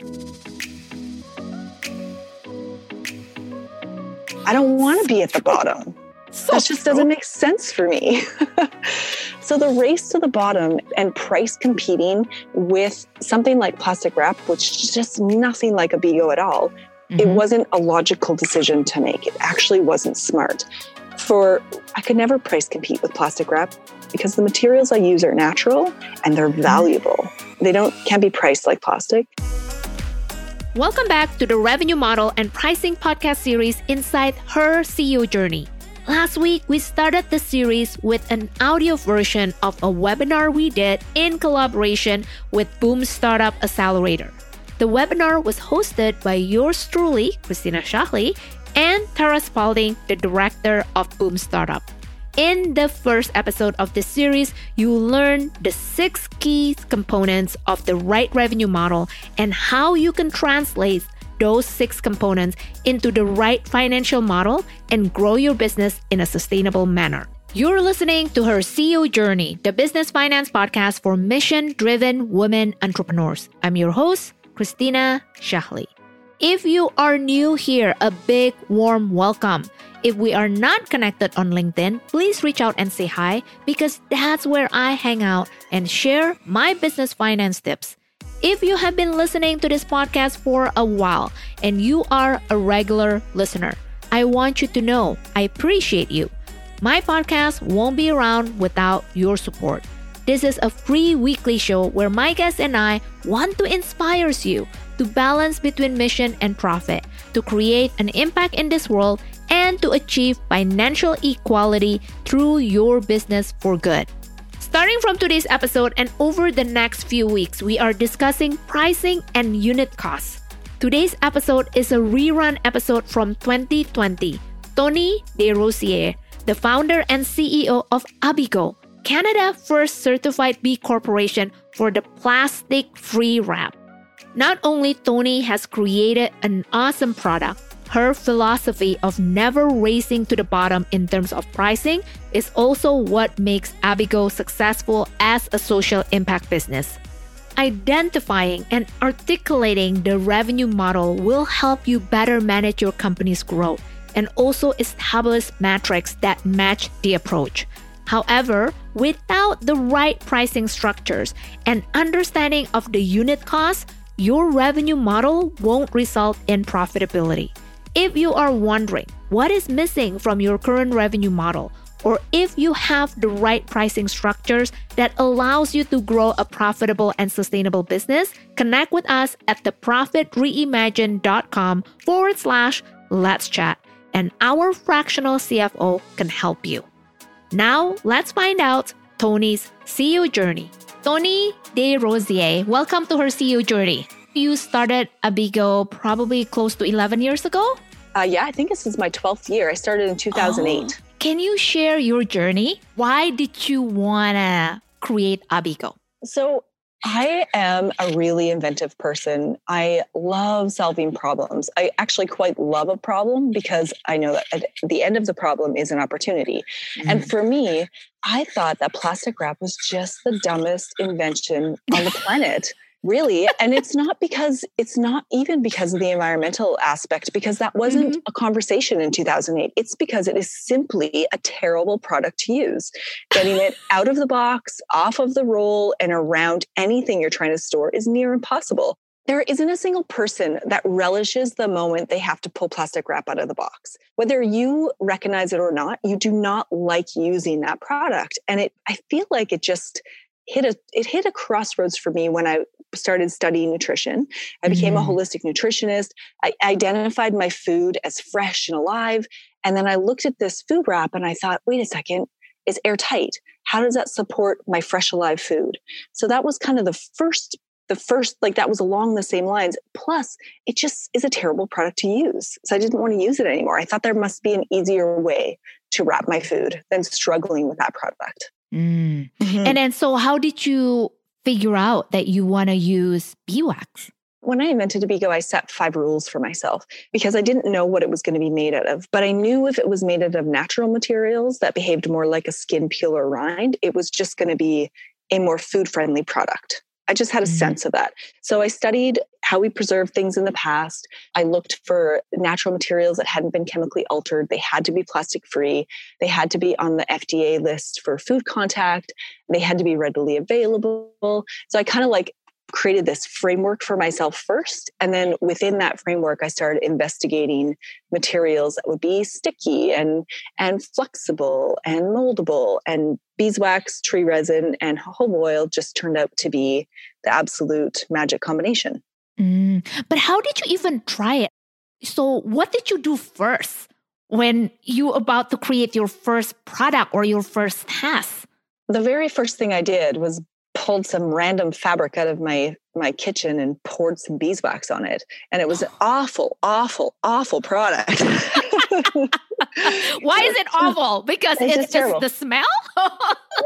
I don't want to be at the bottom. So that just doesn't make sense for me. so the race to the bottom and price competing with something like plastic wrap, which is just nothing like Abeego at all, mm-hmm. it wasn't a logical decision to make. It actually wasn't smart. For I could never price compete with plastic wrap because the materials I use are natural and they're mm-hmm. valuable. They don't can't be priced like plastic. Welcome back to the Revenue Model and Pricing podcast series inside her CEO journey. Last week, we started the series with an audio version of a webinar we did in collaboration with Boom Startup Accelerator. The webinar was hosted by yours truly, Christina Shahli, and Tara Spalding, the director of Boom Startup. In the first episode of this series, you learn the six key components of the right revenue model and how you can translate those six components into the right financial model and grow your business in a sustainable manner. You're listening to her CEO Journey, the business finance podcast for mission driven women entrepreneurs. I'm your host, Christina Shahli. If you are new here, a big warm welcome. If we are not connected on LinkedIn, please reach out and say hi because that's where I hang out and share my business finance tips. If you have been listening to this podcast for a while and you are a regular listener, I want you to know I appreciate you. My podcast won't be around without your support. This is a free weekly show where my guests and I want to inspire you to balance between mission and profit, to create an impact in this world, and to achieve financial equality through your business for good. Starting from today's episode and over the next few weeks, we are discussing pricing and unit costs. Today's episode is a rerun episode from 2020. Toni Desrosiers, the founder and CEO of Abeego, Canada's first certified B Corporation for the plastic free wrap. Not only Toni has created an awesome product, her philosophy of never racing to the bottom in terms of pricing is also what makes Abeego successful as a social impact business. Identifying and articulating the revenue model will help you better manage your company's growth and also establish metrics that match the approach. However, without the right pricing structures and understanding of the unit cost, your revenue model won't result in profitability. If you are wondering what is missing from your current revenue model, or if you have the right pricing structures that allows you to grow a profitable and sustainable business, connect with us at theprofitreimagine.com forward slash let's chat, and our fractional CFO can help you. Now, let's find out Toni's CEO journey. Toni Desrosiers, welcome to her CEO journey. You started Abeego probably close to 11 years ago? Uh, yeah, I think this is my 12th year. I started in 2008. Oh. Can you share your journey? Why did you want to create Abeego? So, I am a really inventive person. I love solving problems. I actually quite love a problem because I know that at the end of the problem is an opportunity. Mm. And for me, I thought that plastic wrap was just the dumbest invention on the planet really and it's not because it's not even because of the environmental aspect because that wasn't mm-hmm. a conversation in 2008 it's because it is simply a terrible product to use getting it out of the box off of the roll and around anything you're trying to store is near impossible there isn't a single person that relishes the moment they have to pull plastic wrap out of the box. Whether you recognize it or not, you do not like using that product. And it I feel like it just hit a it hit a crossroads for me when I started studying nutrition. I became mm. a holistic nutritionist. I identified my food as fresh and alive. And then I looked at this food wrap and I thought, wait a second, it's airtight. How does that support my fresh alive food? So that was kind of the first the first like that was along the same lines plus it just is a terrible product to use so i didn't want to use it anymore i thought there must be an easier way to wrap my food than struggling with that product mm. mm-hmm. and then so how did you figure out that you want to use beeswax? When I invented Abeego, I set five rules for myself because I didn't know what it was going to be made out of. But I knew if it was made out of natural materials that behaved more like a skin peel or rind, it was just going to be a more food friendly product. I just had a mm-hmm. sense of that. So I studied how we preserve things in the past. I looked for natural materials that hadn't been chemically altered. They had to be plastic free. They had to be on the FDA list for food contact. They had to be readily available. So I kind of like created this framework for myself first. And then within that framework, I started investigating materials that would be sticky and, and flexible and moldable. And beeswax, tree resin, and jojoba oil just turned out to be the absolute magic combination. Mm, but how did you even try it? So, what did you do first when you about to create your first product or your first test? The very first thing I did was pulled some random fabric out of my my kitchen and poured some beeswax on it. And it was an awful awful awful product. Why is it awful? Because it's, it's just the smell?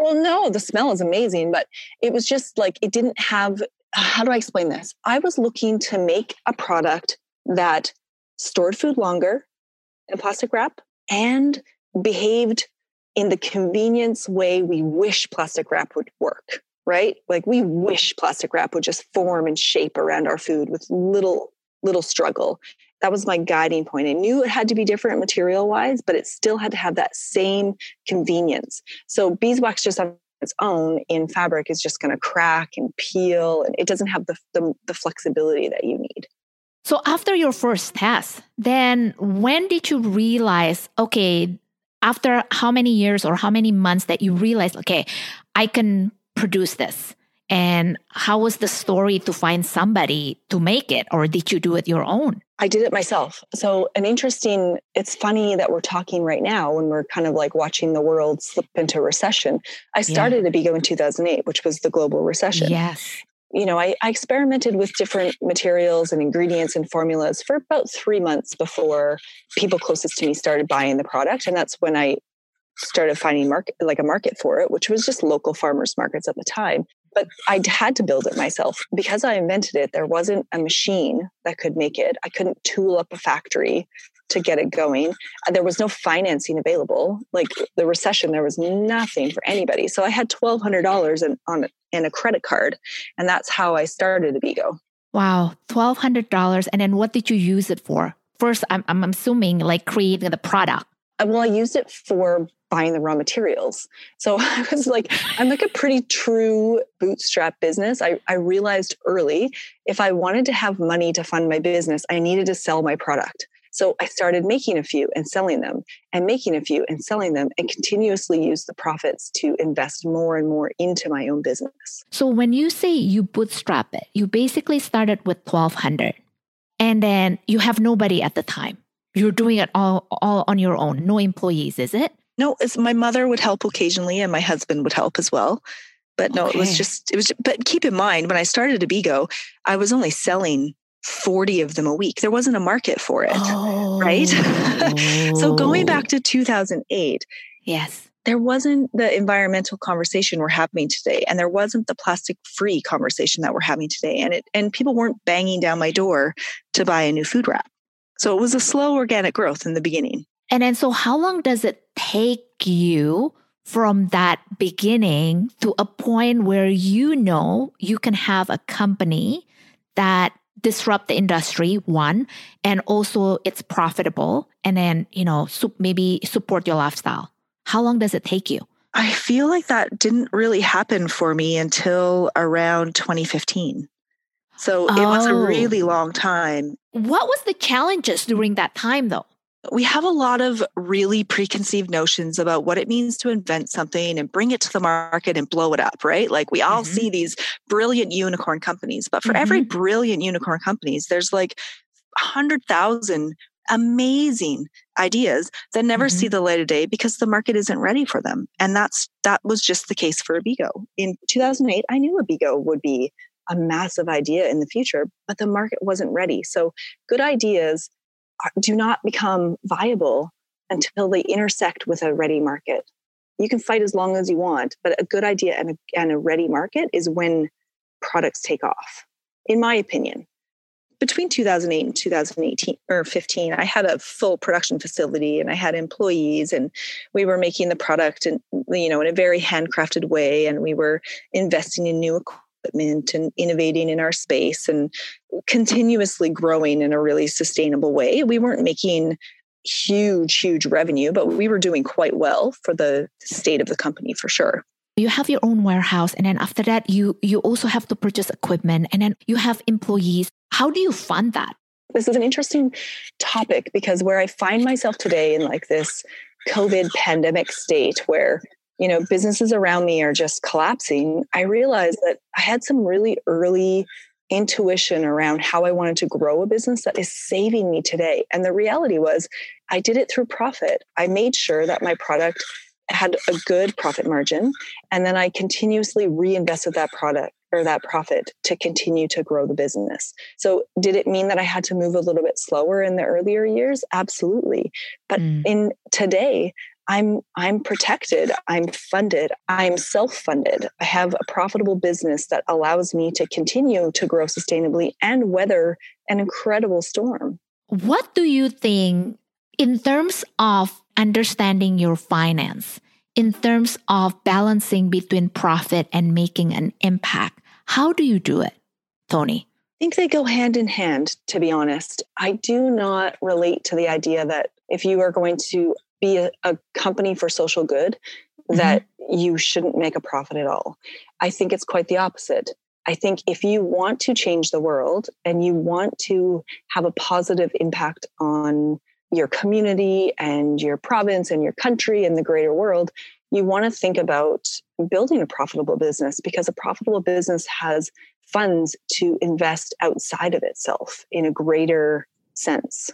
Well no the smell is amazing but it was just like it didn't have how do i explain this? I was looking to make a product that stored food longer in plastic wrap and behaved in the convenience way we wish plastic wrap would work right? Like we wish plastic wrap would just form and shape around our food with little, little struggle. That was my guiding point. I knew it had to be different material wise, but it still had to have that same convenience. So beeswax just on its own in fabric is just going to crack and peel, and it doesn't have the, the, the flexibility that you need. So after your first test, then when did you realize, okay, after how many years or how many months that you realized, okay, I can produce this? And how was the story to find somebody to make it, or did you do it your own? I did it myself. So, an interesting, it's funny that we're talking right now when we're kind of like watching the world slip into recession. I started yeah. Abeego in 2008, which was the global recession. Yes. You know, I, I experimented with different materials and ingredients and formulas for about three months before people closest to me started buying the product. And that's when I started finding market like a market for it, which was just local farmers markets at the time. But I had to build it myself because I invented it. There wasn't a machine that could make it. I couldn't tool up a factory to get it going. There was no financing available. Like the recession, there was nothing for anybody. So I had twelve hundred dollars in on in a credit card, and that's how I started Abeego. Wow, twelve hundred dollars, and then what did you use it for? First, I'm, I'm assuming like creating the product. Uh, well, I used it for buying the raw materials. So I was like, I'm like a pretty true bootstrap business. I, I realized early if I wanted to have money to fund my business, I needed to sell my product. So I started making a few and selling them and making a few and selling them and continuously use the profits to invest more and more into my own business. So when you say you bootstrap it, you basically started with 1200 and then you have nobody at the time. You're doing it all all on your own, no employees, is it? No, it's my mother would help occasionally and my husband would help as well. But no, okay. it was just it was but keep in mind when I started Abeego, I was only selling 40 of them a week. There wasn't a market for it. Oh. Right? so going oh. back to 2008, yes. There wasn't the environmental conversation we're having today and there wasn't the plastic free conversation that we're having today and it and people weren't banging down my door to buy a new food wrap. So it was a slow organic growth in the beginning. And then, so how long does it take you from that beginning to a point where you know you can have a company that disrupt the industry one and also it's profitable and then you know maybe support your lifestyle how long does it take you i feel like that didn't really happen for me until around 2015 so oh. it was a oh. really long time what was the challenges during that time though we have a lot of really preconceived notions about what it means to invent something and bring it to the market and blow it up, right? Like we all mm-hmm. see these brilliant unicorn companies, but for mm-hmm. every brilliant unicorn companies, there's like 100,000 amazing ideas that never mm-hmm. see the light of day because the market isn't ready for them. And that's that was just the case for Abeego. In 2008, I knew Abeego would be a massive idea in the future, but the market wasn't ready. So good ideas do not become viable until they intersect with a ready market. You can fight as long as you want, but a good idea and a, and a ready market is when products take off, in my opinion. Between 2008 and 2018 or 15, I had a full production facility and I had employees and we were making the product and you know in a very handcrafted way and we were investing in new equipment and innovating in our space and continuously growing in a really sustainable way. We weren't making huge, huge revenue, but we were doing quite well for the state of the company for sure. You have your own warehouse and then after that you you also have to purchase equipment and then you have employees. How do you fund that? This is an interesting topic because where i find myself today in like this covid pandemic state where you know businesses around me are just collapsing i realized that i had some really early intuition around how i wanted to grow a business that is saving me today. And the reality was i did it through profit. I made sure that my product had a good profit margin and then i continuously reinvested that product or that profit to continue to grow the business. So did it mean that i had to move a little bit slower in the earlier years? Absolutely. But mm. in today i'm i'm protected i'm funded i'm self-funded i have a profitable business that allows me to continue to grow sustainably and weather an incredible storm what do you think in terms of understanding your finance, in terms of balancing between profit and making an impact, how do you do it, Toni? I think they go hand in hand, to be honest. I do not relate to the idea that if you are going to be a, a company for social good, mm-hmm. that you shouldn't make a profit at all. I think it's quite the opposite. I think if you want to change the world and you want to have a positive impact on your community and your province and your country and the greater world, you want to think about building a profitable business because a profitable business has funds to invest outside of itself in a greater sense.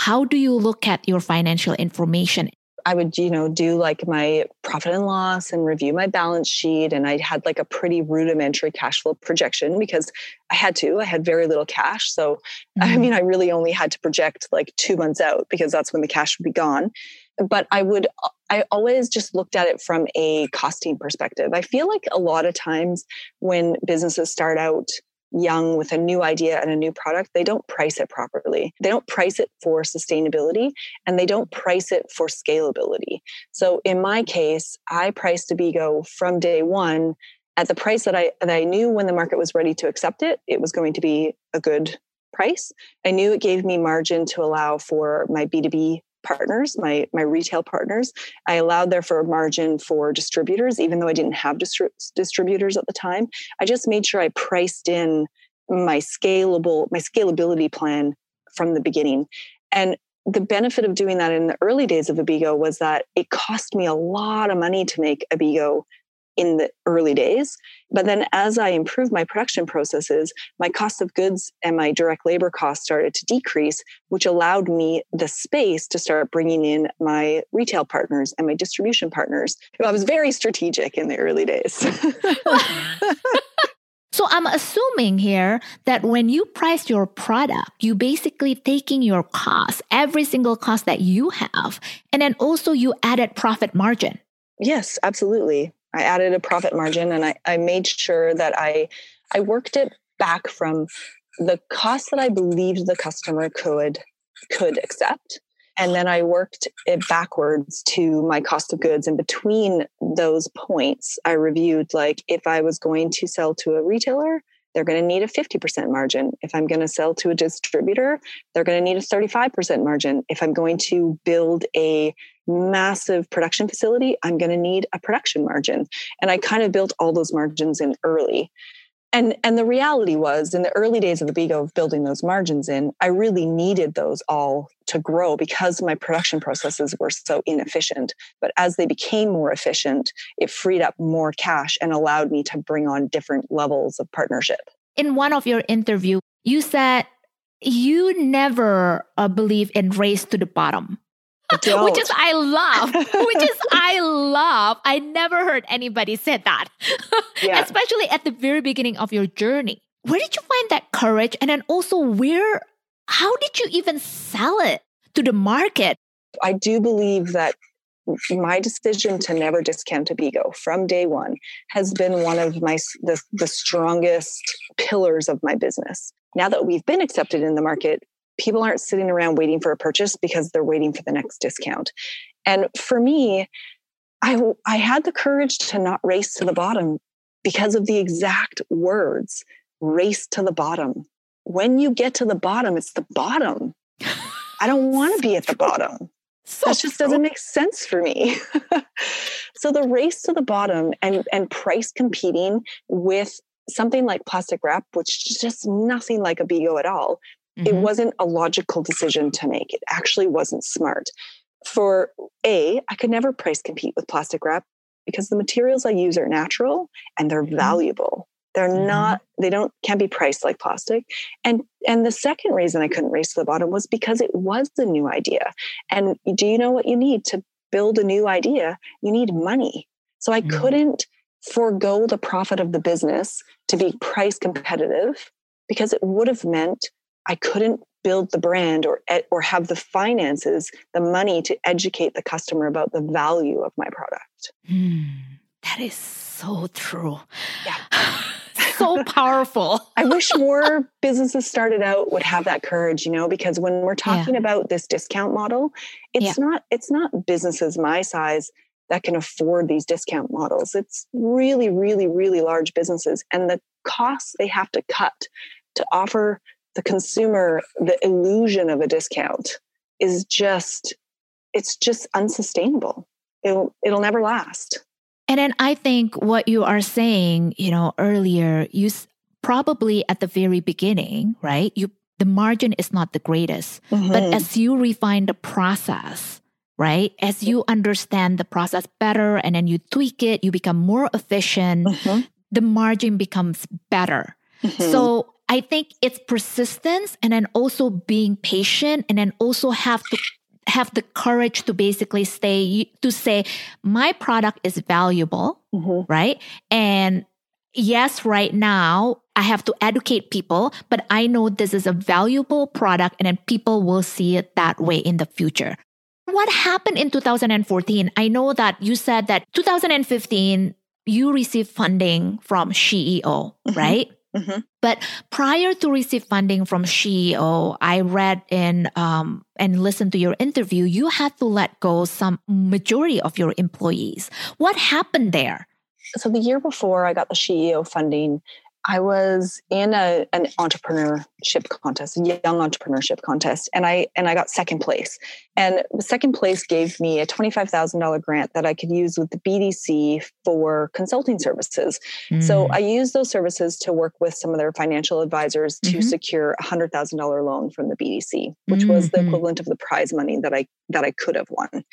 How do you look at your financial information? I would, you know, do like my profit and loss and review my balance sheet. And I had like a pretty rudimentary cash flow projection because I had to. I had very little cash. So, mm-hmm. I mean, I really only had to project like two months out because that's when the cash would be gone. But I would, I always just looked at it from a costing perspective. I feel like a lot of times when businesses start out, young with a new idea and a new product, they don't price it properly. They don't price it for sustainability and they don't price it for scalability. So in my case, I priced Abeego from day one at the price that I that I knew when the market was ready to accept it, it was going to be a good price. I knew it gave me margin to allow for my B2B partners, my my retail partners. I allowed there for a margin for distributors, even though I didn't have distri- distributors at the time. I just made sure I priced in my scalable my scalability plan from the beginning. And the benefit of doing that in the early days of Abeego was that it cost me a lot of money to make Abeego in the early days. But then as I improved my production processes, my cost of goods and my direct labor costs started to decrease, which allowed me the space to start bringing in my retail partners and my distribution partners. I was very strategic in the early days. So I'm assuming here that when you price your product, you basically taking your cost, every single cost that you have, and then also you added profit margin. Yes, absolutely. I added a profit margin and I, I made sure that I I worked it back from the cost that I believed the customer could could accept. And then I worked it backwards to my cost of goods. And between those points, I reviewed like if I was going to sell to a retailer, they're going to need a 50% margin. If I'm going to sell to a distributor, they're going to need a 35% margin. If I'm going to build a massive production facility, I'm going to need a production margin. And I kind of built all those margins in early. And, and the reality was in the early days of the Abeego of building those margins in, I really needed those all to grow because my production processes were so inefficient. But as they became more efficient, it freed up more cash and allowed me to bring on different levels of partnership. In one of your interview, you said you never uh, believe in race to the bottom. which is I love, which is I love. I never heard anybody say that, yeah. especially at the very beginning of your journey. Where did you find that courage? And then also, where, how did you even sell it to the market? I do believe that my decision to never discount Abeego from day one has been one of my the, the strongest pillars of my business. Now that we've been accepted in the market, people aren't sitting around waiting for a purchase because they're waiting for the next discount. And for me, I, I had the courage to not race to the bottom because of the exact words race to the bottom. When you get to the bottom, it's the bottom. I don't want to be at the bottom. So that just doesn't make sense for me. so the race to the bottom and, and price competing with something like plastic wrap, which is just nothing like a Abeego at all, mm-hmm. it wasn't a logical decision to make. It actually wasn't smart. For A, I could never price compete with plastic wrap because the materials I use are natural and they're mm-hmm. valuable. They're mm-hmm. not, they don't, can't be priced like plastic. And, and the second reason I couldn't race to the bottom was because it was a new idea. And do you know what you need to build a new idea? You need money. So I mm-hmm. couldn't forego the profit of the business to be price competitive because it would have meant I couldn't build the brand or or have the finances, the money to educate the customer about the value of my product. Mm, that is so true. Yeah. so powerful. I wish more businesses started out would have that courage, you know, because when we're talking yeah. about this discount model, it's yeah. not it's not businesses my size that can afford these discount models. It's really really really large businesses and the costs they have to cut to offer the consumer the illusion of a discount is just it's just unsustainable. It'll it'll never last. And then I think what you are saying, you know, earlier, you probably at the very beginning, right? You the margin is not the greatest, mm-hmm. but as you refine the process, right? As you understand the process better and then you tweak it, you become more efficient, mm-hmm. the margin becomes better. Mm-hmm. So I think it's persistence and then also being patient and then also have to have the courage to basically stay to say my product is valuable mm-hmm. right and yes right now i have to educate people but i know this is a valuable product and then people will see it that way in the future what happened in 2014 i know that you said that 2015 you received funding from SheEO, mm-hmm. right Mm-hmm. But prior to receive funding from SheEO, I read in um, and listened to your interview. You had to let go some majority of your employees. What happened there? So the year before I got the SheEO funding, I was in a, an entrepreneurship contest, a young entrepreneurship contest, and I and I got second place. And the second place gave me a twenty five thousand dollar grant that I could use with the BDC for consulting services. Mm. So I used those services to work with some of their financial advisors to mm-hmm. secure a hundred thousand dollar loan from the BDC, which mm-hmm. was the mm-hmm. equivalent of the prize money that I that I could have won.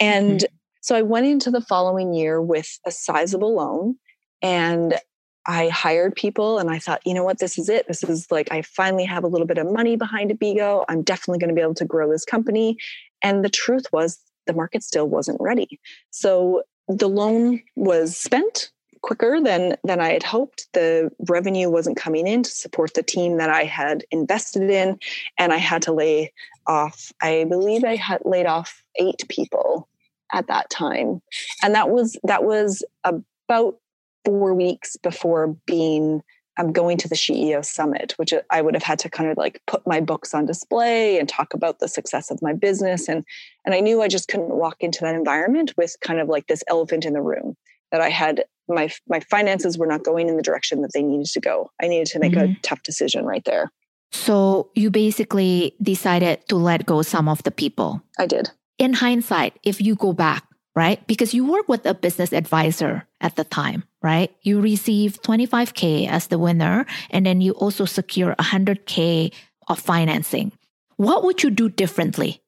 And mm-hmm. so I went into the following year with a sizable loan and I hired people and I thought, you know what, this is it. This is like, I finally have a little bit of money behind a Abeego. I'm definitely going to be able to grow this company. And the truth was, the market still wasn't ready. So the loan was spent quicker than than I had hoped. The revenue wasn't coming in to support the team that I had invested in, and I had to lay off. I believe I had laid off eight people at that time, and that was that was about four weeks before being I'm going to the SheEO summit, which I would have had to kind of like put my books on display and talk about the success of my business. And and I knew I just couldn't walk into that environment with kind of like this elephant in the room that I had my my finances were not going in the direction that they needed to go. I needed to make mm-hmm. a tough decision right there. So you basically decided to let go some of the people. I did. In hindsight, if you go back, right? Because you work with a business advisor at the time, right? You receive 25K as the winner, and then you also secure 100K of financing. What would you do differently?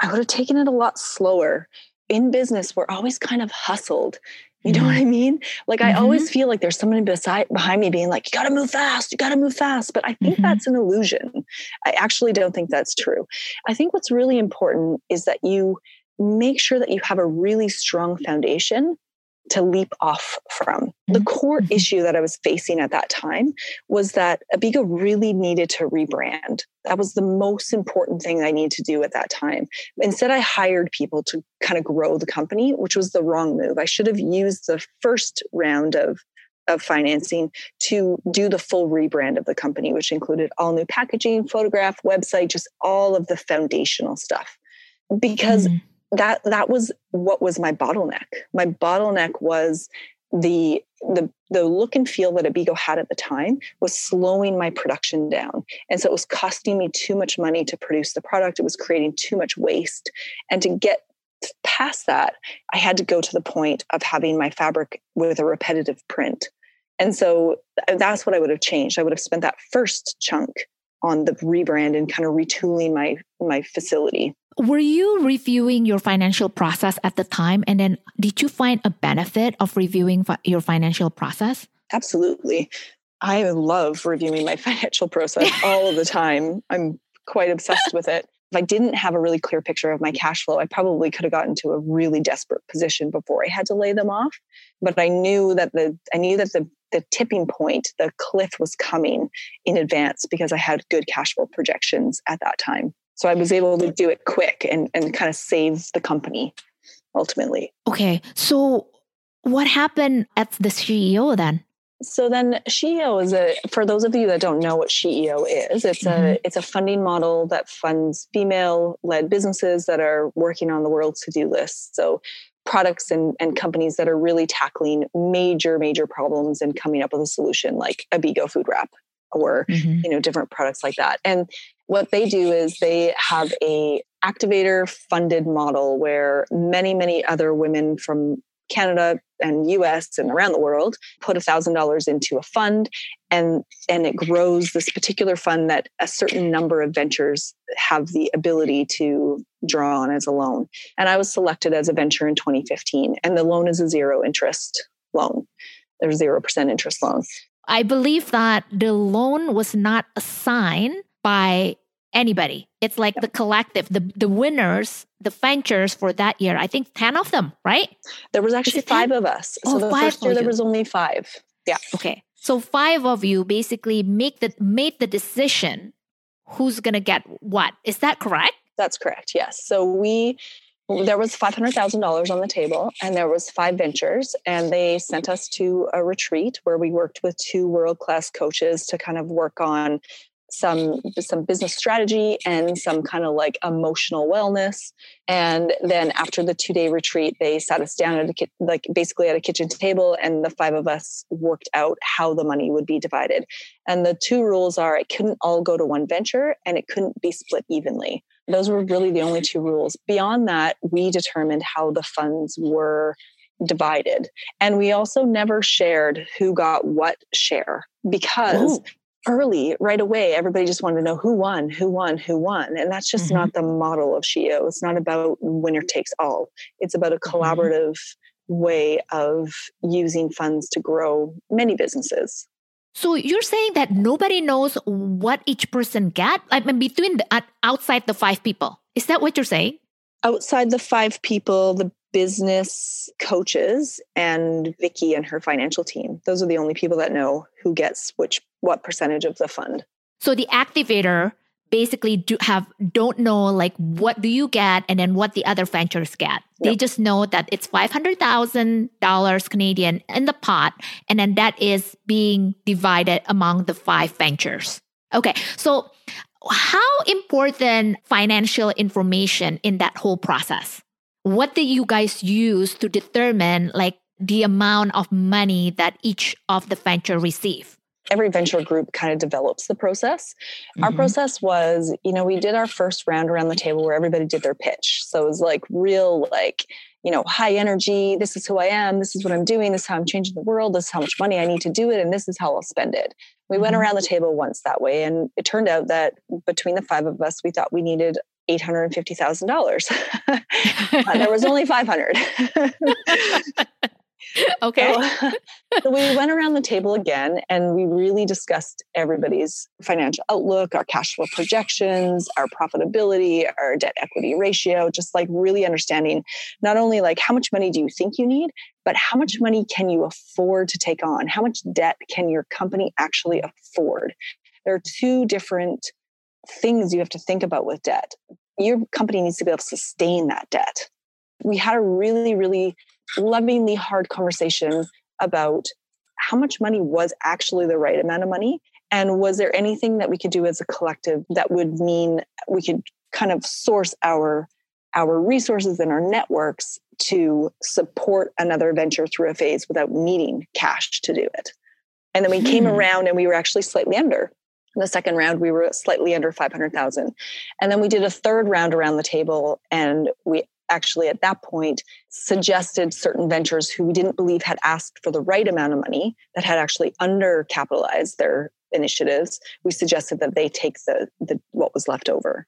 I would have taken it a lot slower. In business, we're always kind of hustled. You know what I mean? Like mm-hmm. I always mm-hmm. feel like there's someone beside behind me being like, you gotta move fast, you gotta move fast. But I think mm-hmm. that's an illusion. I actually don't think that's true. I think what's really important is that you make sure that you have a really strong foundation to leap off from. The core mm-hmm. issue that I was facing at that time was that Abeego really needed to rebrand. That was the most important thing I needed to do at that time. Instead, I hired people to kind of grow the company, which was the wrong move. I should have used the first round of of financing to do the full rebrand of the company, which included all new packaging, photograph, website, just all of the foundational stuff. Because mm that that was what was my bottleneck my bottleneck was the the the look and feel that Abeego had at the time was slowing my production down. And so it was costing me too much money to produce the product. It was creating too much waste. And to get past that, I had to go to the point of having my fabric with a repetitive print. And so that's what I would have changed. I would have spent that first chunk on the rebrand and kind of retooling my my facility. Were you reviewing your financial process at the time and then did you find a benefit of reviewing fi- your financial process? Absolutely. I love reviewing my financial process all the time. I'm quite obsessed with it. If I didn't have a really clear picture of my cash flow, I probably could have gotten to a really desperate position before I had to lay them off. But I knew that the I knew that the the tipping point, the cliff was coming in advance because I had good cash flow projections at that time. So I was able to do it quick and, and kind of save the company ultimately. Okay. So what happened at the SheEO then? So then SheEO is a for those of you that don't know what SheEO is, it's mm-hmm. a it's a funding model that funds female led businesses that are working on the world's to-do list. So products and, and companies that are really tackling major, major problems and coming up with a solution like Abeego food wrap or mm-hmm. you know different products like that. And what they do is they have a activator funded model where many, many other women from Canada and US and around the world put $1,000 into a fund and and it grows this particular fund that a certain number of ventures have the ability to draw on as a loan. And I was selected as a venture in 2015 and the loan is a zero interest loan. There's 0% interest loan. I believe that the loan was not assigned by anybody. It's like the collective, the the winners, the ventures for that year. I think ten of them, right? There was actually five of us. Oh, so the first year there was only five. Yeah. Okay. So five of you basically make the made the decision who's gonna get what. Is that correct? That's correct. Yes. So we there was $500,000 on the table and there was five ventures and they sent us to a retreat where we worked with two world-class coaches to kind of work on some some business strategy and some kind of like emotional wellness. And then after the two day retreat they sat us down at a like basically at a kitchen table and the five of us worked out how the money would be divided. And the two rules are it couldn't all go to one venture and it couldn't be split evenly those were really the only two rules beyond that we determined how the funds were divided and we also never shared who got what share because Ooh early, right away, everybody just wanted to know who won, who won, who won. And that's just mm-hmm. not the model of SheEO. It's not about winner takes all. It's about a mm-hmm. collaborative mm-hmm. way of using funds to grow many businesses. So you're saying that nobody knows what each person get? I mean, between the, outside the five people. Is that what you're saying? Outside the five people, the business coaches and Vicki and her financial team. Those are the only people that know who gets which what percentage of the fund. So the activator basically do have don't know like what do you get and then what the other ventures get. They just know that it's five hundred thousand dollars Canadian in the pot, and then that is being divided among the five ventures. Okay, so how important financial information in that whole process? what did you guys use to determine like the amount of money that each of the venture receive? Every venture group kind of develops the process. Mm-hmm. Our process was, you know, we did our first round around the table where everybody did their pitch. So it was like real, like, you know, high energy. This is who I am. This is what I'm doing. This is how I'm changing the world. This is how much money I need to do it. And this is how I'll spend it. We mm-hmm. went around the table once that way. And it turned out that between the five of us, we thought we needed $850,000. uh, there was only 500. okay. So, so, we went around the table again and we really discussed everybody's financial outlook, our cash flow projections, our profitability, our debt equity ratio, just like really understanding not only like how much money do you think you need, but how much money can you afford to take on? How much debt can your company actually afford? There are two different things you have to think about with debt. Your company needs to be able to sustain that debt. We had a really, really lovingly hard conversation about how much money was actually the right amount of money. And was there anything that we could do as a collective that would mean we could kind of source our our resources and our networks to support another venture through a phase without needing cash to do it. And then we hmm. came around and we were actually slightly under. In the second round, we were slightly under 500,000. And then we did a third round around the table and we actually at that point suggested certain ventures who we didn't believe had asked for the right amount of money that had actually undercapitalized their initiatives we suggested that they take the, the what was left over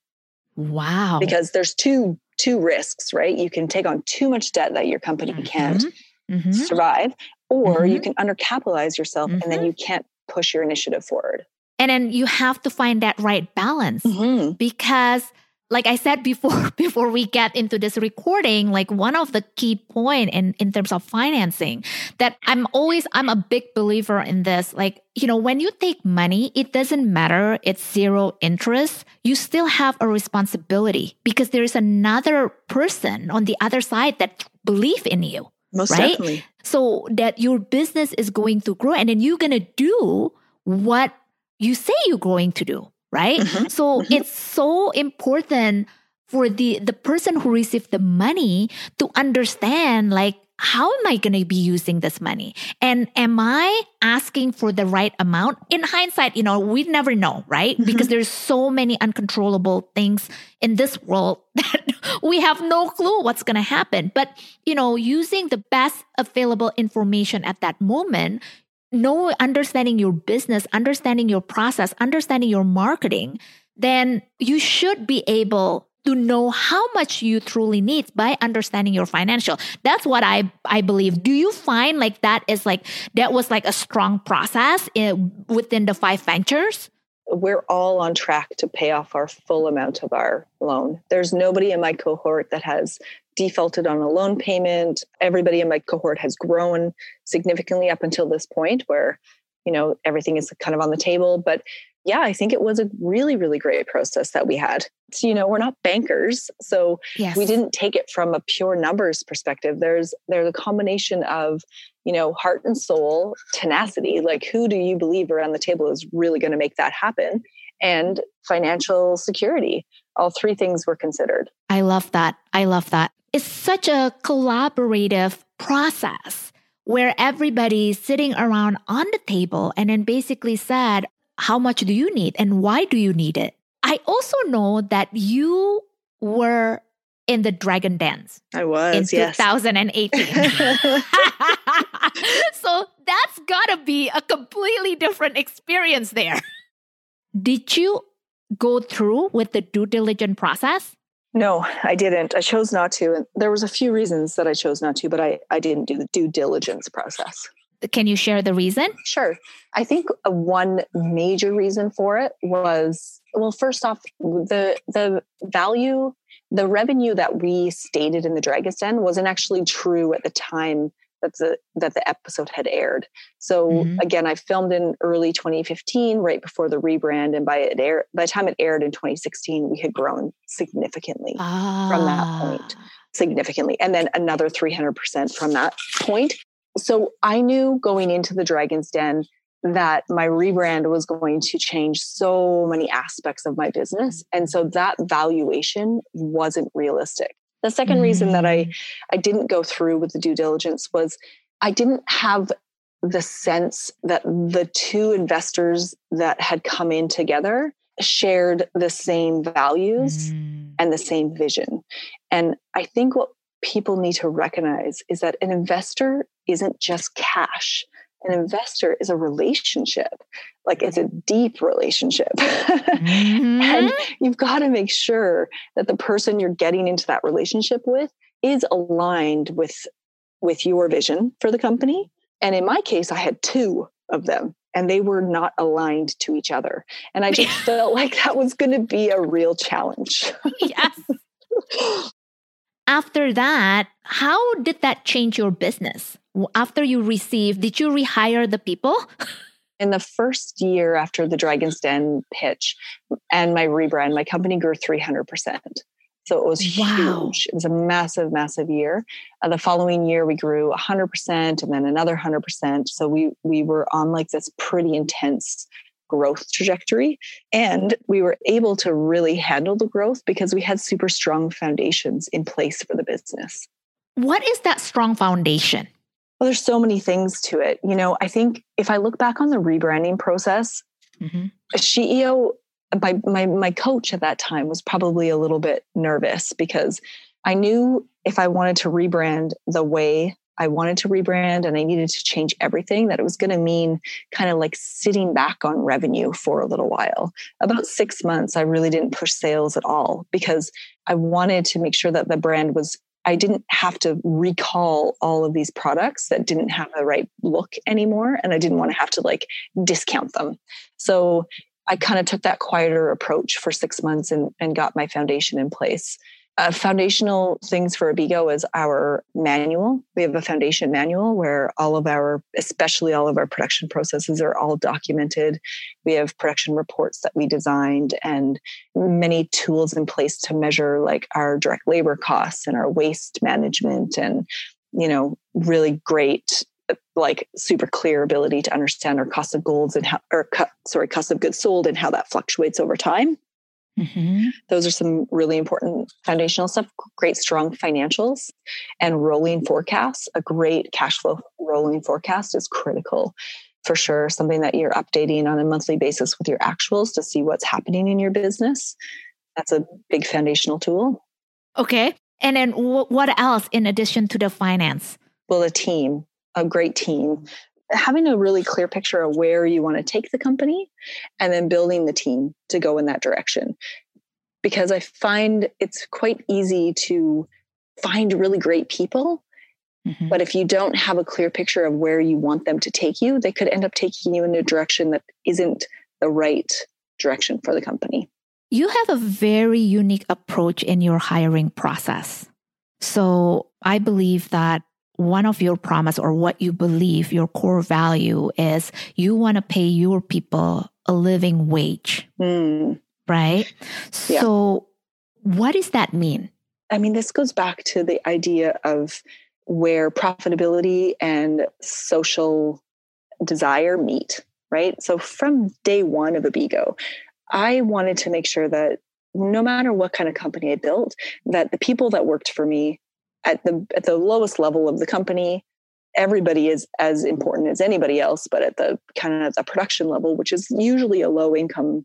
wow because there's two two risks right you can take on too much debt that your company mm-hmm. can't mm-hmm. survive or mm-hmm. you can undercapitalize yourself and then mm-hmm. you can't push your initiative forward and then you have to find that right balance mm-hmm. because like I said before, before we get into this recording, like one of the key point in, in terms of financing that I'm always, I'm a big believer in this. Like, you know, when you take money, it doesn't matter. It's zero interest. You still have a responsibility because there is another person on the other side that believe in you. Most right? definitely. So that your business is going to grow and then you're going to do what you say you're going to do right? Mm-hmm. So mm-hmm. it's so important for the the person who received the money to understand like how am I going to be using this money? And am I asking for the right amount? In hindsight, you know, we never know, right? Mm-hmm. Because there's so many uncontrollable things in this world that we have no clue what's going to happen. But, you know, using the best available information at that moment, know understanding your business, understanding your process, understanding your marketing, then you should be able to know how much you truly need by understanding your financial. That's what I I believe. Do you find like that is like that was like a strong process in, within the five ventures? We're all on track to pay off our full amount of our loan. There's nobody in my cohort that has defaulted on a loan payment. Everybody in my cohort has grown significantly up until this point where, you know, everything is kind of on the table. But yeah, I think it was a really, really great process that we had. So, you know, we're not bankers, so yes. we didn't take it from a pure numbers perspective. There's there's a combination of, you know, heart and soul, tenacity. Like, who do you believe around the table is really going to make that happen? And financial security. All three things were considered. I love that. I love that it's such a collaborative process where everybody's sitting around on the table and then basically said, How much do you need and why do you need it? I also know that you were in the Dragon's Den. I was in yes. 2018. so that's gotta be a completely different experience there. Did you go through with the due diligence process? No, I didn't. I chose not to. And there was a few reasons that I chose not to, but I, I didn't do the due diligence process. Can you share the reason? Sure. I think uh, one major reason for it was well, first off, the the value, the revenue that we stated in the Dragon's Den wasn't actually true at the time that the that the episode had aired. So mm-hmm. again, I filmed in early 2015, right before the rebrand, and by it air by the time it aired in 2016, we had grown significantly ah. from that point, ah. significantly, and then another 300 percent from that point. So I knew going into the Dragon's Den that my rebrand was going to change so many aspects of my business, and so that valuation wasn't realistic. The second mm-hmm. reason that I mm. I didn't go through with the due diligence was I didn't have the sense that the two investors that had come in together shared the same values mm. and the same vision. And I think what people need to recognize is that an investor isn't just cash an investor is a relationship. Like it's a deep relationship. Mm-hmm. and you've got to make sure that the person you're getting into that relationship with is aligned with with your vision for the company. And in my case i had two of them and they were not aligned to each other. And i just felt like that was going to be a real challenge. Yes. After that how did that change your business after you received, did you rehire the people? In the first year after the Dragon's Den pitch and my rebrand, my company grew 300%. So it was wow. huge. It was a massive, massive year. Uh, the following year, we grew 100% and then another 100%. So we, we were on like this pretty intense growth trajectory. And we were able to really handle the growth because we had super strong foundations in place for the business. What is that strong foundation? Well, there's so many things to it. You know, I think if I look back on the rebranding process, mm-hmm. SheEO, my, my, my coach at that time was probably a little bit nervous because I knew if I wanted to rebrand the way I wanted to rebrand and I needed to change everything, that it was going to mean kind of like sitting back on revenue for a little while. About six months, I really didn't push sales at all because I wanted to make sure that the brand was I didn't have to recall all of these products that didn't have the right look anymore. And I didn't want to have to like discount them. So I kind of took that quieter approach for six months and, and got my foundation in place uh, foundational things for Abeego is our manual. We have a foundation manual where all of our, especially all of our production processes, are all documented. We have production reports that we designed and many tools in place to measure like our direct labor costs and our waste management and, you know, really great like super clear ability to understand our cost of goods and how or sorry cost of goods sold and how that fluctuates over time Mm-hmm. Those are some really important foundational stuff. Great, strong financials and rolling forecasts. A great cash flow rolling forecast is critical for sure. Something that you're updating on a monthly basis with your actuals to see what's happening in your business. That's a big foundational tool. Okay. And then what else in addition to the finance? Well, a team, a great team having a really clear picture of where you want to take the company and then building the team to go in that direction. Because I find it's quite easy to find really great people. Mm-hmm. But if you don't have a clear picture of where you want them to take you, they could end up taking you in a direction that isn't the right direction for the company. You have a very unique approach in your hiring process. So I believe that one of your promise or what you believe your core value is you want to pay your people a living wage mm. right yeah. so what does that mean i mean this goes back to the idea of where profitability and social desire meet right so from day one of Abeego i wanted to make sure that no matter what kind of company i built that the people that worked for me at the at the lowest level of the company everybody is as important as anybody else but at the kind of the production level which is usually a low income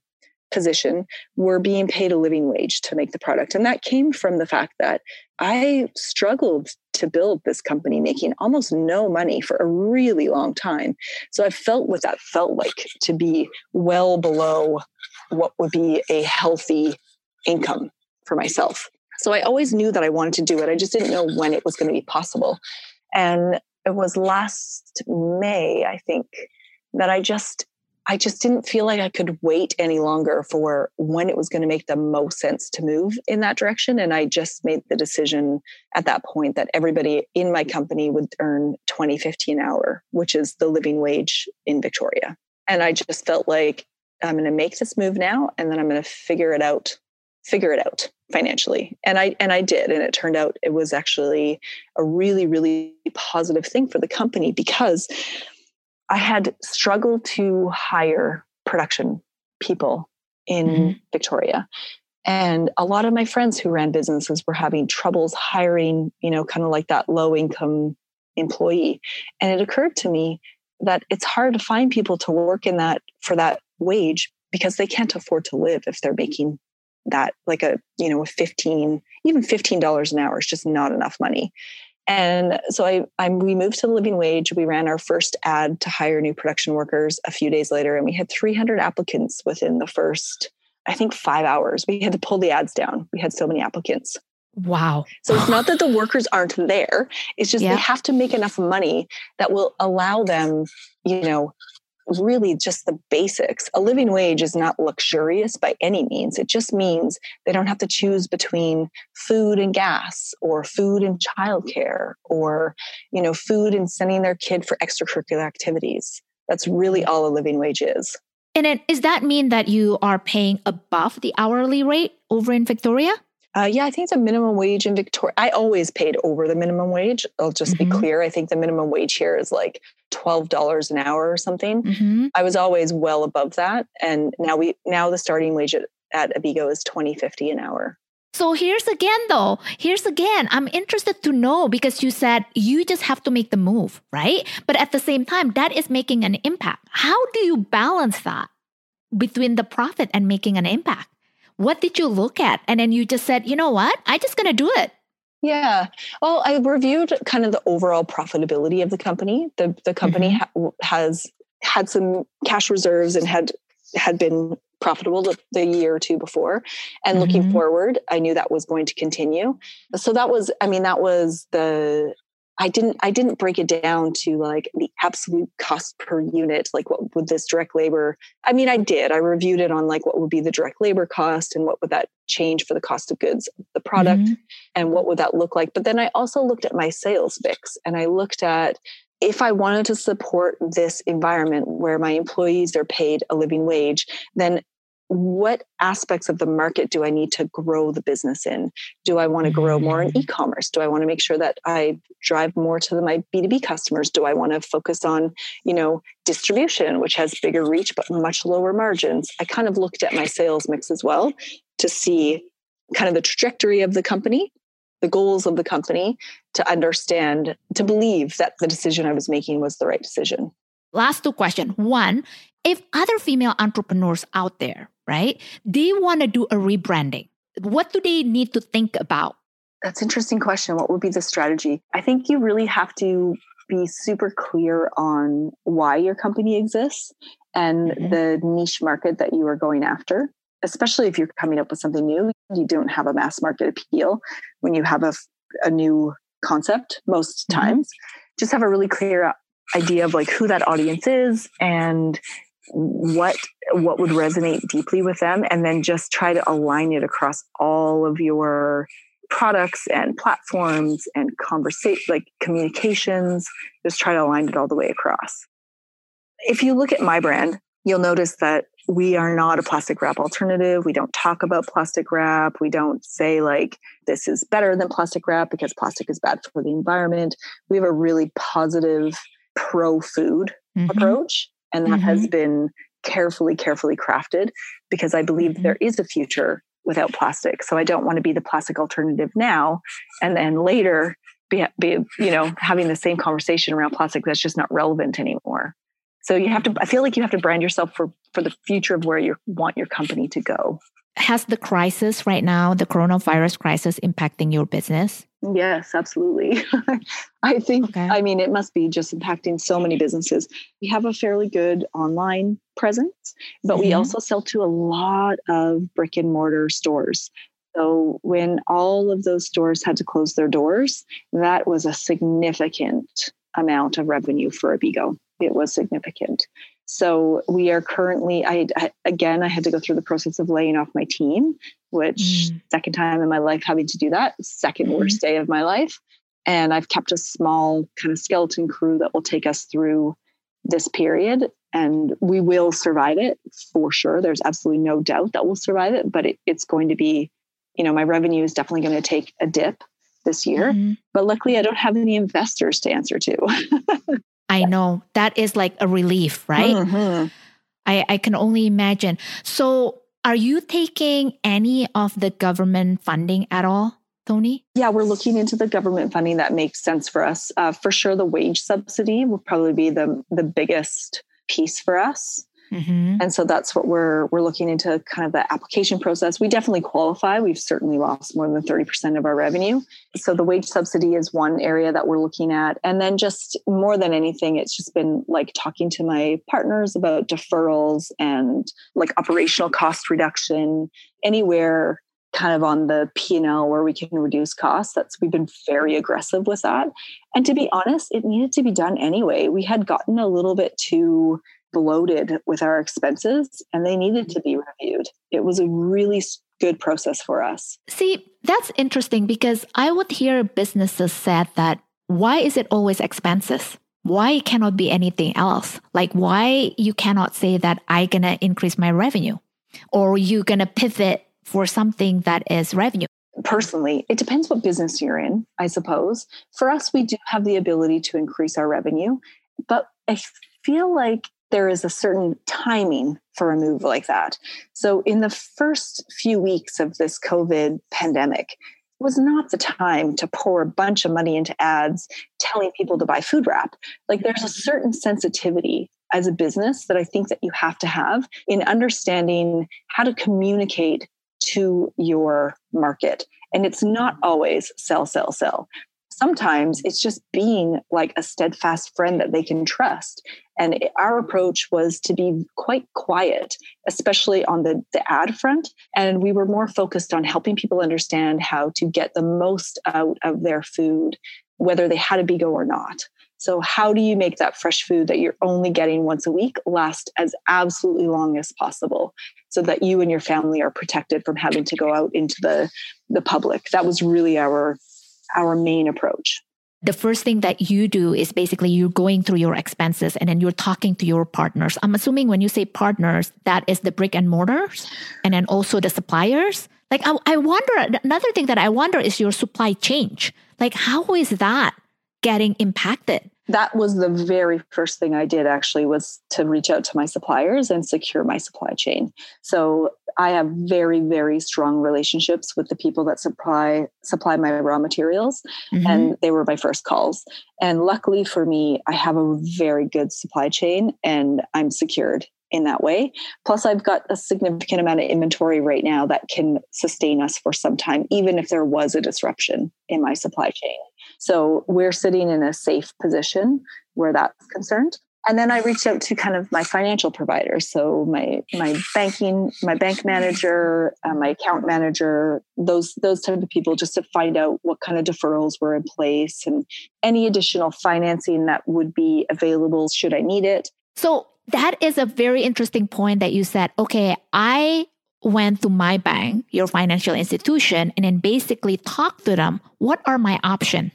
position we're being paid a living wage to make the product. And that came from the fact that i struggled to build this company making almost no money for a really long time. So i felt what that felt like to be well below what would be a healthy income for myself so I always knew that I wanted to do it. I just didn't know when it was going to be possible. And it was last May, I think, that I just I just didn't feel like I could wait any longer for when it was going to make the most sense to move in that direction. And I just made the decision at that point that everybody in my company would earn 2050 an hour, which is the living wage in Victoria. And I just felt like I'm going to make this move now and then I'm going to figure it out figure it out financially. And i and i did and it turned out it was actually a really really positive thing for the company because i had struggled to hire production people in mm-hmm. victoria. And a lot of my friends who ran businesses were having troubles hiring you know kind of like that low income employee. And it occurred to me that it's hard to find people to work in that for that wage because they can't afford to live if they're making that like a you know a 15 even $15 an hour is just not enough money and so I, I we moved to the living wage we ran our first ad to hire new production workers a few days later and we had 300 applicants within the first i think five hours we had to pull the ads down we had so many applicants Wow. So it's not that the workers aren't there. It's just yeah. they have to make enough money that will allow them, you know, really just the basics. A living wage is not luxurious by any means. It just means they don't have to choose between food and gas or food and childcare or, you know, food and sending their kid for extracurricular activities. That's really all a living wage is. And it, does that mean that you are paying above the hourly rate over in Victoria? Uh, yeah, I think the minimum wage in Victoria. I always paid over the minimum wage. I'll just mm-hmm. be clear. I think the minimum wage here is like $12 an hour or something. Mm-hmm. I was always well above that. And now we, now the starting wage at, at Abeego is 2050 an hour. So here's again though, here's again, I'm interested to know because you said you just have to make the move, right? But at the same time, that is making an impact. How do you balance that between the profit and making an impact? What did you look at? And then you just said, you know what? I just gonna do it. Yeah. Well, I reviewed kind of the overall profitability of the company. The the company mm-hmm. ha- has had some cash reserves and had had been profitable the, the year or two before and mm-hmm. looking forward i knew that was going to continue so that was i mean that was the I didn't I didn't break it down to like the absolute cost per unit, like what would this direct labor. I mean, I did. I reviewed it on like what would be the direct labor cost and what would that change for the cost of goods, the product, mm-hmm. and what would that look like. But then I also looked at my sales mix and I looked at if I wanted to support this environment where my employees are paid a living wage, then what aspects of the market do I need to grow the business in? Do I want to grow more in mm-hmm. e-commerce? Do I want to make sure that I drive more to my B2B customers? Do I want to focus on, you know, distribution, which has bigger reach but much lower margins? I kind of looked at my sales mix as well to see kind of the trajectory of the company, the goals of the company, to understand, to believe that the decision I was making was the right decision. Last two questions. One, if other female entrepreneurs out there right? They want to do a rebranding. What do they need to think about? That's an interesting question. What would be the strategy? I think you really have to be super clear on why your company exists and mm-hmm. the niche market that you are going after. Especially if you're coming up with something new, you don't have a mass market appeal when you have a, a new concept most mm-hmm. times. Just have a really clear idea of like who that audience is and what what would resonate deeply with them and then just try to align it across all of your products and platforms and conversation like communications. Just try to align it all the way across. If you look at my brand you'll notice that we are not a plastic wrap alternative. We don't talk about plastic wrap. We don't say like this is better than plastic wrap because plastic is bad for the environment. We have a really positive pro food mm-hmm. approach and that mm-hmm. has been carefully, carefully crafted because I believe mm-hmm. there is a future without plastic. So I don't want to be the plastic alternative now and then later be, be you know, having the same conversation around plastic that's just not relevant anymore. So you have to I feel like you have to brand yourself for for the future of where you want your company to go. Has the crisis right now, the coronavirus crisis impacting your business? Yes, absolutely. I think, okay. I mean, it must be just impacting so many businesses. We have a fairly good online presence, but mm-hmm. we also sell to a lot of brick and mortar stores. So when all of those stores had to close their doors, that was a significant amount of revenue for Abeego. It was significant. So we are currently, I, I, again, I had to go through the process of laying off my team, which mm. second time in my life having to do that, 2nd mm-hmm. worst day of my life. And I've kept a small kind of skeleton crew that will take us through this period and we will survive it for sure. There's absolutely no doubt that we'll survive it, but it, it's going to be, you know, my revenue is definitely going to take a dip this year. Mm-hmm. But luckily, I don't have any investors to answer to. I know that is like a relief, right? Mm-hmm. I, I can only imagine. So, are you taking any of the government funding at all? Toni? Yeah, we're looking into the government funding that makes sense for us. Uh, for sure, the wage subsidy will probably be the the biggest piece for us. Mm-hmm. And so that's what we're we're looking into kind of the application process. We definitely qualify. We've certainly lost more than 30% of our revenue. So the wage subsidy is one area that we're looking at. And then just more than anything, it's just been like talking to my partners about deferrals and like operational cost reduction anywhere kind of on the P&L where we can reduce costs. That's we've been very aggressive with that. And to be honest, it needed to be done anyway. We had gotten a little bit too bloated with our expenses and they needed to mm-hmm. be reviewed. It was a really good process for us. See, that's interesting because I would hear businesses said that why is it always expenses? Why it cannot be anything else? Like why you cannot say that I gonna increase my revenue or you gonna pivot for something that is revenue? personally, it depends what business you're in, I suppose. For us, we do have the ability to increase our revenue. but I feel like there is a certain timing for a move like that. So, in the first few weeks of this COVID pandemic, was not the time to pour a bunch of money into ads telling people to buy food wrap. Like there's a certain sensitivity as a business that I think that you have to have in understanding how to communicate to your market. And it's not always sell, sell, sell sometimes it's just being like a steadfast friend that they can trust. And our approach was to be quite quiet, especially on the, the ad front. And we were more focused on helping people understand how to get the most out of their food, whether they had Abeego or not. So, how do you make that fresh food that you're only getting once a week last as absolutely long as possible so that you and your family are protected from having to go out into the, the public? That was really our our main approach. The first thing that you do is basically you're going through your expenses and then you're talking to your partners. I'm assuming when you say partners, that is the brick and mortars and then also the suppliers. Like, I, I wonder, another thing that I wonder is your supply chain. Like, how is that getting impacted? that was the very first thing I did actually was to reach out to my suppliers and secure my supply chain. So I have very very strong relationships with the people that supply supply my raw materials mm-hmm. and they were my first calls. And luckily for me I have a very good supply chain and I'm secured in that way. Plus, I've got a significant amount of inventory right now that can sustain us for some time, even if there was a disruption in my supply chain. So we're sitting in a safe position where that's concerned. And then I reached out to kind of my financial providers, so my my banking, my bank manager, uh, my account manager, those those type of people, just to find out what kind of deferrals were in place and any additional financing that would be available should I need it. So that is a very interesting point that you said. Okay, I went to my bank, your financial institution, and then basically talked to them. What are my options?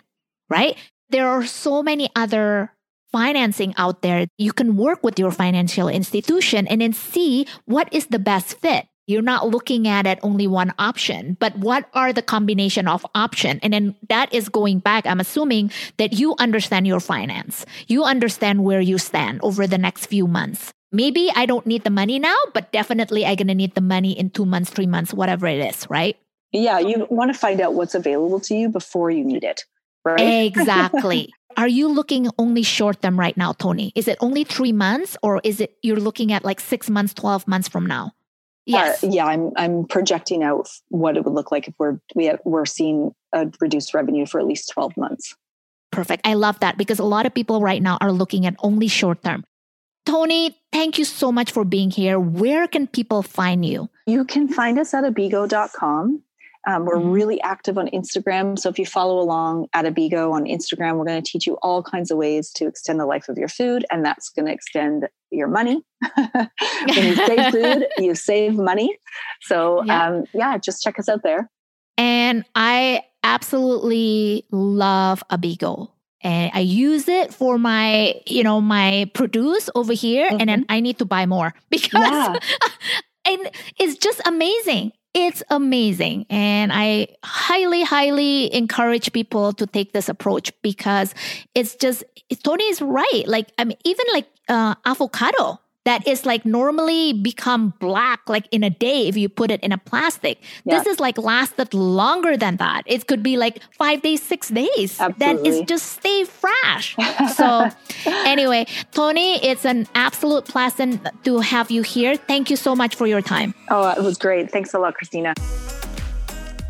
right? There are so many other financing out there. You can work with your financial institution and then see what is the best fit. You're not looking at it only one option, but what are the combination of option? And then that is going back. I'm assuming that you understand your finance. You understand where you stand over the next few months. Maybe I don't need the money now, but definitely I'm going to need the money in two months, three months, whatever it is, right? Yeah, you want to find out what's available to you before you need it right? Exactly. Are you looking only short term right now, Toni? Is it only three months or is it you're looking at like six months, 12 months from now? Uh, yes. Uh, yeah, I'm I'm projecting out what it would look like if we're we have, we're seeing a reduced revenue for at least 12 months. Perfect. I love that because a lot of people right now are looking at only short term. Toni, thank you so much for being here. Where can people find you? You can find us at abeego.com. Um, we're mm-hmm. really active on Instagram. So if you follow along at Abeego on Instagram, we're going to teach you all kinds of ways to extend the life of your food, and that's going to extend your money. when you save food, you save money. So yeah. Um, yeah, just check us out there. And I absolutely love Abeego and I use it for my, you know, my produce over here, mm-hmm. and then mm-hmm. I need to buy more because yeah. and it's just amazing. It's amazing. And I highly, highly encourage people to take this approach because it's just, Toni is right. Like, I mean, even like uh, avocado, that is like normally become black like in a day if you put it in a plastic. Yeah. This is like lasted longer than that. It could be like five days, six days. Absolutely. Then it's just stay fresh. so anyway, Toni, it's an absolute pleasant to have you here. Thank you so much for your time. Oh, it was great. Thanks a lot, Christina.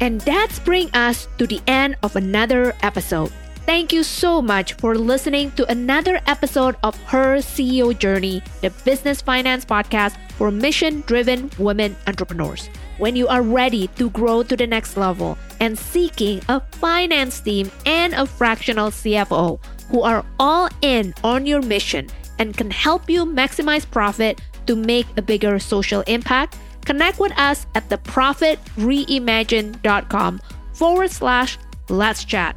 And that's bring us to the end of another episode. Thank you so much for listening to another episode of Her CEO Journey, the business finance podcast for mission driven women entrepreneurs. When you are ready to grow to the next level and seeking a finance team and a fractional CFO who are all in on your mission and can help you maximize profit to make a bigger social impact, connect with us at theprofitreimagine.com forward slash let's chat.